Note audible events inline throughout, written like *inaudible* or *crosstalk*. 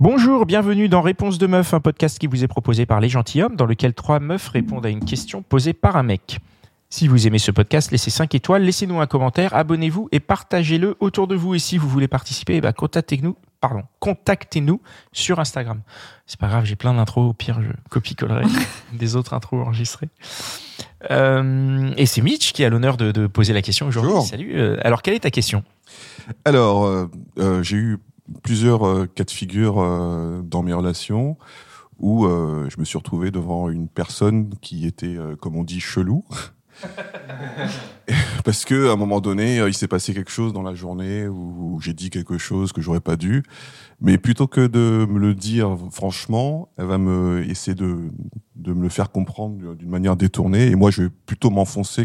Bonjour, bienvenue dans Réponse de meuf, un podcast qui vous est proposé par les gentilshommes, dans lequel trois meufs répondent à une question posée par un mec. Si vous aimez ce podcast, laissez 5 étoiles, laissez-nous un commentaire, abonnez-vous et partagez-le autour de vous. Et si vous voulez participer, eh ben, contactez-nous, pardon, contactez-nous sur Instagram. C'est pas grave, j'ai plein d'intros. Au pire, je copie-collerai *laughs* des autres intros enregistrées. Euh, et c'est Mitch qui a l'honneur de, de poser la question aujourd'hui. Salut. Euh, alors, quelle est ta question? Alors, euh, j'ai eu plusieurs euh, cas de figure euh, dans mes relations où euh, je me suis retrouvé devant une personne qui était, comme on dit, chelou. *laughs* Parce que à un moment donné, il s'est passé quelque chose dans la journée où j'ai dit quelque chose que j'aurais pas dû. Mais plutôt que de me le dire franchement, elle va me essayer de, de me le faire comprendre d'une manière détournée. Et moi, je vais plutôt m'enfoncer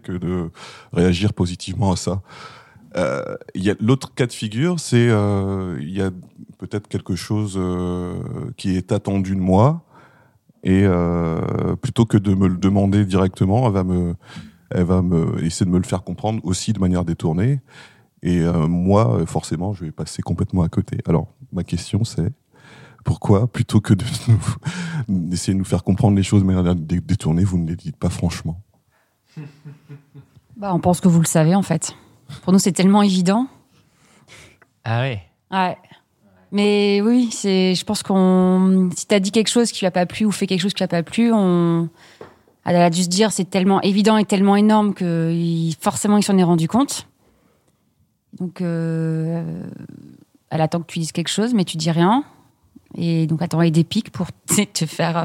Que de réagir positivement à ça. Euh, l'autre cas de figure, c'est euh, il y a peut-être quelque chose euh, qui est attendu de moi et euh, plutôt que de me le demander directement, elle va me, elle va me essayer de me le faire comprendre aussi de manière détournée. Et moi, forcément, je vais passer complètement à côté. Alors, ma question, c'est pourquoi, plutôt que de *laughs* d'essayer de nous faire comprendre les choses de manière dé- détournée, vous ne les dites pas franchement? *laughs* Bah, on pense que vous le savez en fait. Pour nous, c'est tellement évident. Ah ouais. Ouais. Mais oui, c'est. Je pense qu'on. Si t'as dit quelque chose qui lui a pas plu ou fait quelque chose qui lui a pas plu, on. Elle a dû se dire c'est tellement évident et tellement énorme que il- forcément il s'en est rendu compte. Donc euh, elle attend que tu dises quelque chose, mais tu dis rien. Et donc elle t'envoie des pics pour *laughs* te faire euh,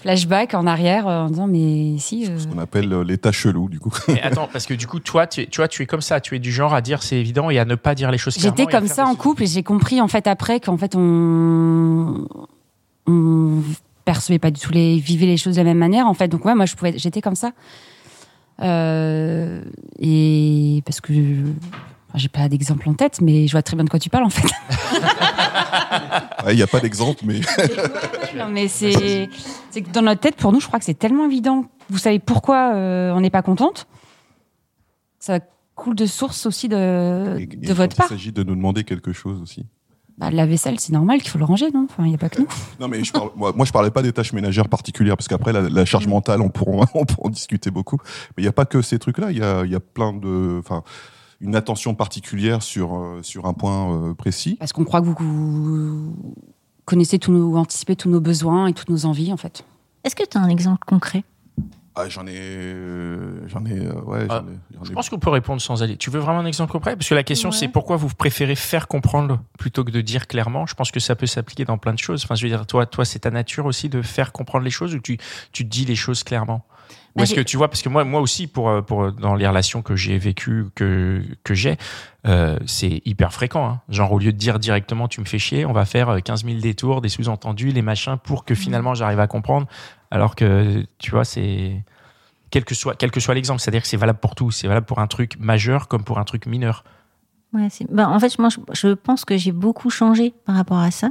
flashback en arrière euh, en disant mais si. euh, ce qu'on appelle euh, l'état chelou, du coup. Mais attends, parce que du coup, toi, tu, es- tu vois, tu es comme ça. Tu es du genre à dire c'est évident et à ne pas dire les choses clairement. J'étais et comme ça en couple et j'ai compris en fait après qu'en fait on on percevait pas du tout les vivait les choses de la même manière en fait donc ouais moi je pouvais j'étais comme ça Euh, et parce que enfin, j'ai pas d'exemple en tête mais je vois très bien de quoi tu parles en fait *laughs* Ah, Il n'y a pas d'exemple, mais *laughs* non mais c'est c'est que dans notre tête pour nous je crois que c'est tellement évident vous savez pourquoi euh, on n'est pas contente ça coule de source aussi de, Et- et de votre part Il s'agit de nous demander quelque chose aussi. bah, la vaisselle c'est normal qu'il faut le ranger non? Enfin il y a pas que nous Non, mais je parle, moi, moi, je parlais pas des tâches ménagères particulières, parce qu'après, la, la charge mentale, on pourra, *laughs* on pourra en discuter beaucoup. Mais il n'y a pas que ces trucs-là. Il y a, y a plein de, enfin, une attention particulière sur, euh, sur un point euh, précis. Parce qu'on croit que vous, connaissez tous nos, anticipez tous nos besoins et toutes nos envies, en fait. Est-ce que tu as un exemple concret? Ah, j'en ai, euh, j'en ai, euh, ouais, Ah, j'en ai, j'en Je pense qu'on peut répondre sans aller. Tu veux vraiment un exemple concret? Parce que la question, Ouais. c'est pourquoi vous préférez faire comprendre plutôt que de dire clairement? Je pense que ça peut s'appliquer dans plein de choses. Enfin, je veux dire, toi, toi, c'est ta nature aussi de faire comprendre les choses ou tu, tu dis les choses clairement? Ou Bah, est-ce que tu vois Parce que moi, moi aussi, pour, euh, pour dans les relations que j'ai vécues, que que j'ai, euh, c'est hyper fréquent. hein. Genre, au lieu de dire directement, tu me fais chier, on va faire euh, 15 000 détours, des sous-entendus, les machins, pour que finalement j'arrive à comprendre. Alors que, tu vois, c'est quel que soit quel que soit l'exemple, c'est-à-dire que c'est valable pour tout. C'est valable pour un truc majeur comme pour un truc mineur. Ouais, c'est- ben, en fait, moi, je, je pense que j'ai beaucoup changé par rapport à ça.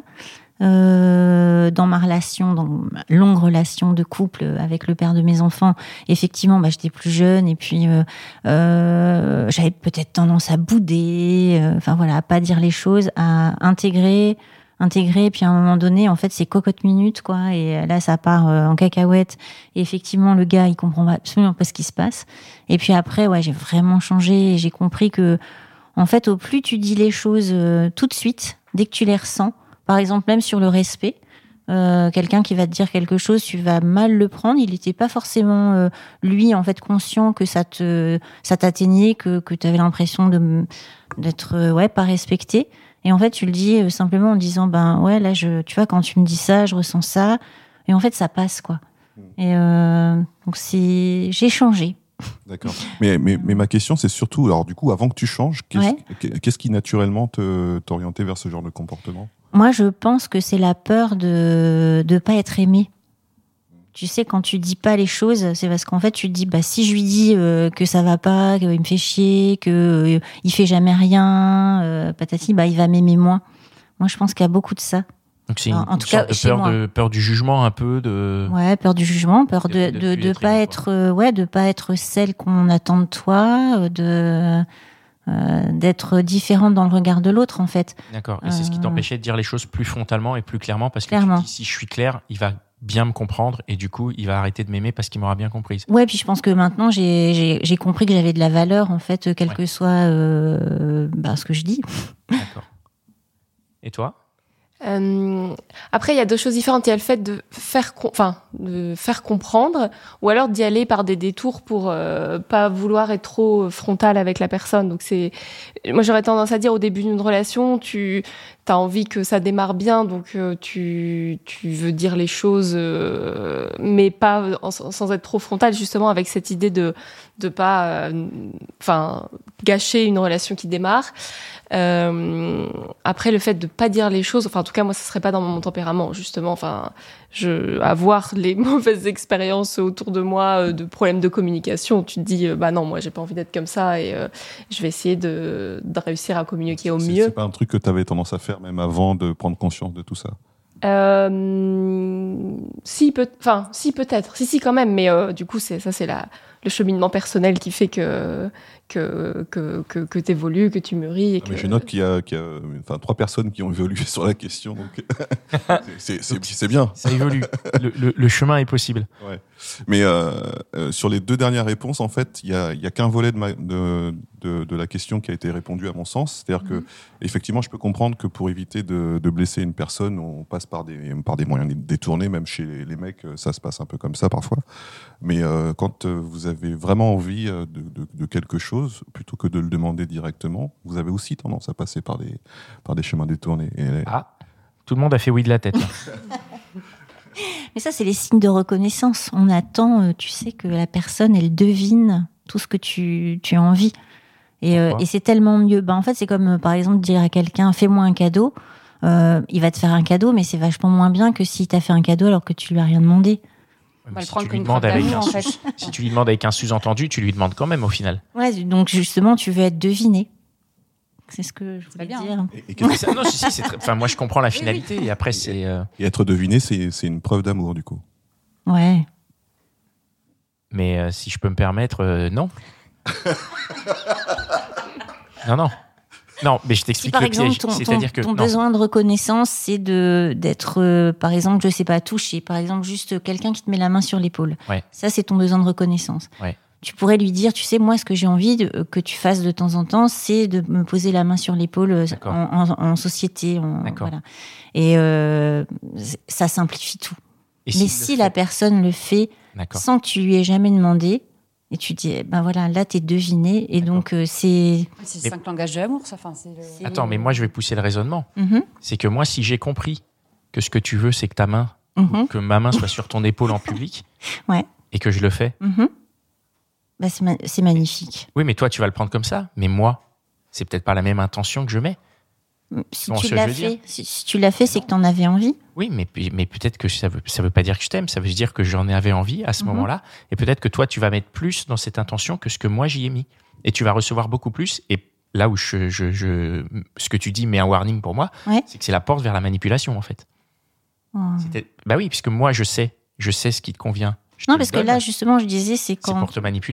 Euh, dans ma relation, dans ma longue relation de couple avec le père de mes enfants, effectivement, bah, j'étais plus jeune et puis euh, euh, j'avais peut-être tendance à bouder, euh, enfin voilà, à pas dire les choses, à intégrer, intégrer, puis à un moment donné, en fait, c'est cocotte minute, quoi, et là, ça part euh, en cacahuète. Et effectivement, le gars, il comprend absolument pas ce qui se passe. Et puis après, ouais, j'ai vraiment changé j'ai compris que en fait, au plus tu dis les choses tout de suite, dès que tu les ressens, par exemple même sur le respect, euh, quelqu'un qui va te dire quelque chose, tu vas mal le prendre. Il n'était pas forcément euh, lui en fait conscient que ça te ça t'atteignait, que que tu avais l'impression de d'être euh, ouais pas respecté. Et en fait, tu le dis simplement en disant ben ouais là je tu vois quand tu me dis ça, je ressens ça. Et en fait, ça passe quoi. Et euh, donc c'est j'ai changé. D'accord. Mais, mais, mais ma question, c'est surtout, alors du coup, avant que tu changes, qu'est-ce Ouais. qui naturellement t'orientait vers ce genre de comportement? Moi, je pense que c'est la peur de ne pas être aimé. Tu sais, quand tu dis pas les choses, c'est parce qu'en fait, tu te dis, bah, si je lui dis euh, que ça va pas, qu'il me fait chier, que euh, il fait jamais rien, euh, patati, bah, il va m'aimer moins. Moi, je pense qu'il y a beaucoup de ça. Donc c'est une, En- en une tout sorte cas, de peur, moi. de peur du jugement un peu de. Ouais, peur du jugement, peur De- de de de, plus de pas être, euh, ouais, de pas être celle qu'on attend de toi, euh, de euh, d'être différente dans le regard de l'autre, en fait. D'accord. Et c'est ce qui Euh. t'empêchait de dire les choses plus frontalement et plus clairement parce que Clairement. tu te dis si je suis clair, il va bien me comprendre et du coup il va arrêter de m'aimer parce qu'il m'aura bien comprise. Ouais, puis je pense que maintenant j'ai compris que j'avais de la valeur en fait, quel Ouais. que soit euh, bah, ce que je dis. D'accord. Et toi? Euh, après, il y a deux choses différentes. Il y a le fait de faire, enfin, de faire comprendre, ou alors d'y aller par des détours pour euh, pas vouloir être trop frontal avec la personne. Donc c'est, moi j'aurais tendance à dire au début d'une relation, tu as envie que ça démarre bien, donc euh, tu tu veux dire les choses, euh, mais pas sans être trop frontal, justement avec cette idée de de pas, euh, enfin, gâcher une relation qui démarre. Après, le fait de pas dire les choses, enfin, en tout cas, moi, ce serait pas dans mon tempérament, justement. Enfin, je, avoir les *laughs* mauvaises expériences autour de moi, euh, de problèmes de communication, tu te dis, euh, bah non, moi, j'ai pas envie d'être comme ça et euh, je vais essayer de, de réussir à communiquer au mieux. C'est pas un truc que tu avais tendance à faire même avant de prendre conscience de tout ça? Euh, si peut, enfin, si peut-être, si si quand même, mais euh, du coup c'est ça c'est la le cheminement personnel qui fait que que que que, que t'évolues, que tu mûris et Ah, que mais je note qu'il y a, qu'il y a enfin, trois personnes qui ont évolué *laughs* sur la question, donc *laughs* c'est- bien. Ça évolue. le, le- le chemin est possible. Mais euh, euh, sur les deux dernières réponses, en fait, il y a, il y a qu'un volet de, ma- de, de, de la question qui a été répondu à mon sens. C'est-à-dire que, effectivement, je peux comprendre que pour éviter de, de blesser une personne, on passe par des, par des moyens détournés. Même chez les, les mecs, ça se passe un peu comme ça parfois. Mais euh, quand vous avez vraiment envie de, de, de quelque chose, plutôt que de le demander directement, vous avez aussi tendance à passer par des, par des chemins détournés. Et, Ah, tout le monde a fait oui de la tête. *laughs* Mais ça, c'est les signes de reconnaissance. On attend, euh, tu sais, que la personne, elle devine tout ce que tu, tu as envie. Et, euh, et c'est tellement mieux. Ben, en fait, c'est comme, euh, par exemple, dire à quelqu'un, fais-moi un cadeau. Euh, il va te faire un cadeau, mais c'est vachement moins bien que s'il t'a fait un cadeau alors que tu lui as rien demandé. Mais va le si, prendre tu lui comme demandes avec un d'amour, en sous- si tu lui demandes avec un sous-entendu, tu lui demandes quand même au final. Ouais, donc justement, tu veux être deviné. C'est ce que je voulais bien, dire. et- et qu'est-ce- Ça- non, si, si, c'est très- enfin, moi je comprends la finalité et après c'est. euh, et être deviné, c'est c'est une preuve d'amour, du coup. Ouais. Mais euh, si je peux me permettre, euh, non. *laughs* non, non. Non, mais je Si t'explique par le exemple ton, ton- que. ton besoin de reconnaissance, c'est de d'être, euh, par exemple, je sais pas, touché, par exemple, juste quelqu'un qui te met la main sur l'épaule. Ouais. Ça, c'est ton besoin de reconnaissance. Ouais. Tu pourrais lui dire, tu sais, moi, ce que j'ai envie de- que tu fasses de temps en temps, c'est de me poser la main sur l'épaule euh, en, en- en société. en- voilà. Et euh, ça simplifie tout. Et Mais si la fait- personne le fait sans que tu lui aies jamais demandé, et tu dis, eh ben voilà, là, t'es deviné, et donc euh, c'est. C'est Mais- cinq langages de l'amour, ça. Enfin, le- Attends, mais moi je vais pousser le raisonnement. Mhm, C'est que moi, si j'ai compris que ce que tu veux, c'est que ta main, mhm, que ma main soit sur ton épaule en public, *laughs* Ouais. et que je le fais, mhm. Bah, c'est ma- c'est magnifique. oui, mais toi tu vas le prendre comme ça, mais moi, c'est peut-être pas la même intention que je mets. Si Bon, tu l'as fait, si, si tu l'as fait, c'est que tu en avais envie. Oui, mais, mais peut-être que ça veut, ça veut pas dire que je t'aime, ça veut dire que j'en avais envie à ce Mhm. moment-là. Et peut-être que toi, tu vas mettre plus dans cette intention que ce que moi j'y ai mis. Et tu vas recevoir beaucoup plus. Et là où je, je, je- ce que tu dis met un warning pour moi, Ouais. c'est que c'est la porte vers la manipulation, en fait. Oh. Bah oui, puisque moi, je sais, je sais ce qui te convient. Je Non, te parce que là, justement, je disais, c'est c'est quand. pour te manipuler.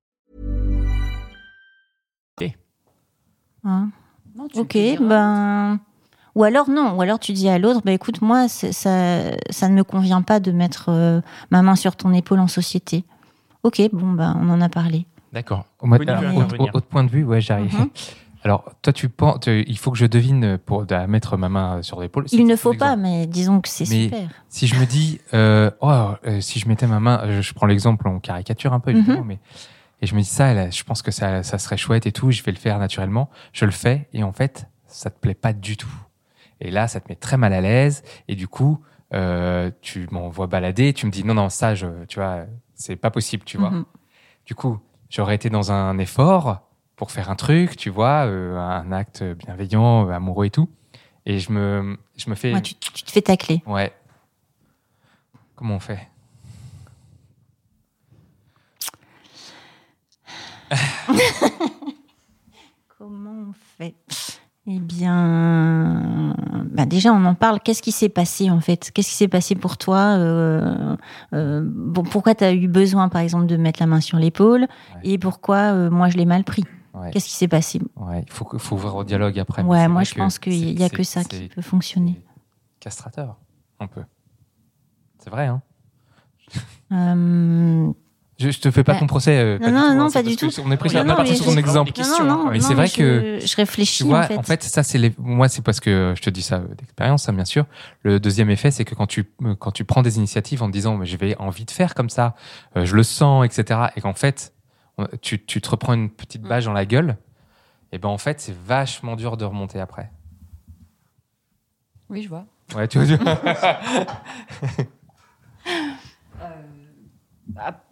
Hein. Non, tu Ok, ben. Ou alors non, ou alors tu dis à l'autre, bah écoute, moi, ça, ça ne me convient pas de mettre euh, ma main sur ton épaule en société. Ok, bon, bah on en a parlé. D'accord. À autre, point de vue, ouais, j'arrive. Mhm. *laughs* Alors, toi, tu penses, tu- il faut que je devine pour de- mettre ma main sur l'épaule. Il ne faut pas, mais disons que c'est super. Si je me dis, euh, oh, euh, si je mettais ma main, je, je prends l'exemple, on caricature un peu, Mhm. évidemment, mais et je me dis ça, je pense que ça, ça serait chouette et tout, je vais le faire naturellement. Je le fais et en fait, ça te plaît pas du tout. Et là, ça te met très mal à l'aise et du coup, euh, tu m'envoies balader, tu me dis non non ça, je, tu vois, c'est pas possible, tu vois. Mhm. Du coup, j'aurais été dans un effort pour faire un truc, tu vois, euh, un acte bienveillant, euh, amoureux et tout, et je me, je me fais, Ouais, tu, tu te fais tacler. ouais. Comment on fait Comment on fait Eh bien, bah déjà, on en parle. Qu'est-ce qui s'est passé en fait? Qu'est-ce qui s'est passé pour toi Euh, euh, Bon, pourquoi tu as eu besoin, par exemple, de mettre la main sur l'épaule Et pourquoi euh, moi je l'ai mal pris? Ouais. Qu'est-ce qui s'est passé? Ouais, il faut, faut ouvrir au dialogue après. Ouais, moi je pense qu'il c'est- y a que ça qui peut fonctionner. Castrateur, un peu. C'est vrai, hein? Je, je te fais pas Bah, ton procès. euh, non, pas non, du tout, non, hein, pas c'est du tout. que On est pris Non, on non, est parti mais sur c'est- ton exemple. questions, non, hein. non, Mais non, c'est vrai je, que- je Tu réfléchis vois, en fait. ça, c'est les... moi, c'est parce que je te dis ça euh, d'expérience, ça, bien sûr. Le deuxième effet, c'est que quand tu, euh, quand tu prends des initiatives en te disant, mais je vais envie de faire comme ça, euh, je le sens, etc., et qu'en fait, tu, tu te reprends une petite bâche dans la gueule, et ben en fait, c'est vachement dur de remonter après. Oui, je vois. Ouais, tu vois. Ouais. *laughs* *laughs*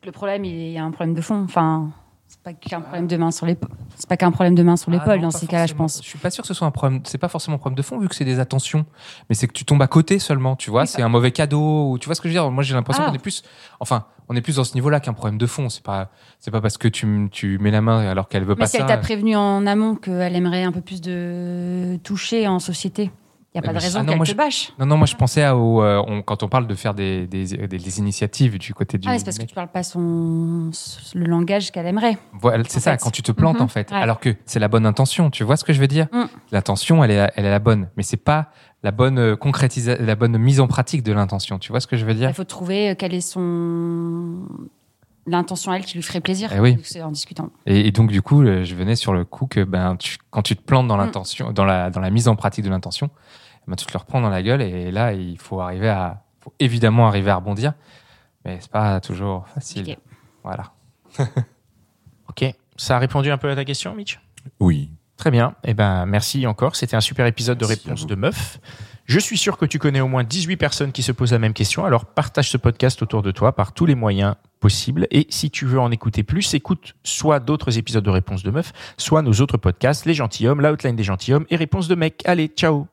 C'est que le problème, il y a un problème de fond. Enfin, c'est pas qu'un problème de main sur l'épaule. C'est pas qu'un problème de main sur Ah l'épaule non, dans ces cas-là, je pense. Je suis pas sûr que ce soit un problème. C'est pas forcément un problème de fond vu que c'est des attentions, mais c'est que tu tombes à côté seulement. Tu vois, Oui, c'est un mauvais cadeau. Ou tu vois ce que je veux dire? Moi, j'ai l'impression Ah. qu'on est plus, enfin, on est plus dans ce niveau-là qu'un problème de fond. C'est pas, c'est pas parce que tu, tu mets la main alors qu'elle veut Mais pas si ça. elle t'a prévenu en amont qu'elle aimerait un peu plus de toucher en société, il n'y a pas de raison ah non, moi, te je- bâche. Non, non, moi je pensais à, au, euh, on- quand on parle de faire des, des, des- des initiatives du côté du. Ah, c'est parce que tu parles pas son, le langage qu'elle aimerait. Voilà, c'est ça, fait. quand tu te plantes Mhm. en fait. Ouais. Alors que c'est la bonne intention, tu vois ce que je veux dire Mm. L'intention, elle est, elle est la bonne, mais c'est pas la bonne euh, concrétisation, la bonne mise en pratique de l'intention. Tu vois ce que je veux dire Il faut trouver euh, quelle est son l'intention à elle qui lui ferait plaisir. Eh oui. C'est en discutant. et, et donc du coup, euh, je venais sur le coup que ben, tu- quand tu te plantes dans Mm. l'intention, dans la dans la mise en pratique de l'intention, ben, tu te le reprends dans la gueule et là il faut arriver à, faut évidemment arriver à rebondir, mais c'est pas toujours facile. Voilà. *laughs* Ok. Ça a répondu un peu à ta question, Mitch? Oui. Très bien. Eh ben, merci encore. C'était un super épisode de Merci Réponse de Meuf. Je suis sûr que tu connais au moins 18 personnes qui se posent la même question. Alors, partage ce podcast autour de toi par tous les moyens possibles. Et si tu veux en écouter plus, écoute soit d'autres épisodes de Réponse de Meuf, soit nos autres podcasts, Les Gentilhommes, L'Outline des Gentilhommes et Réponse de Mec. Allez, ciao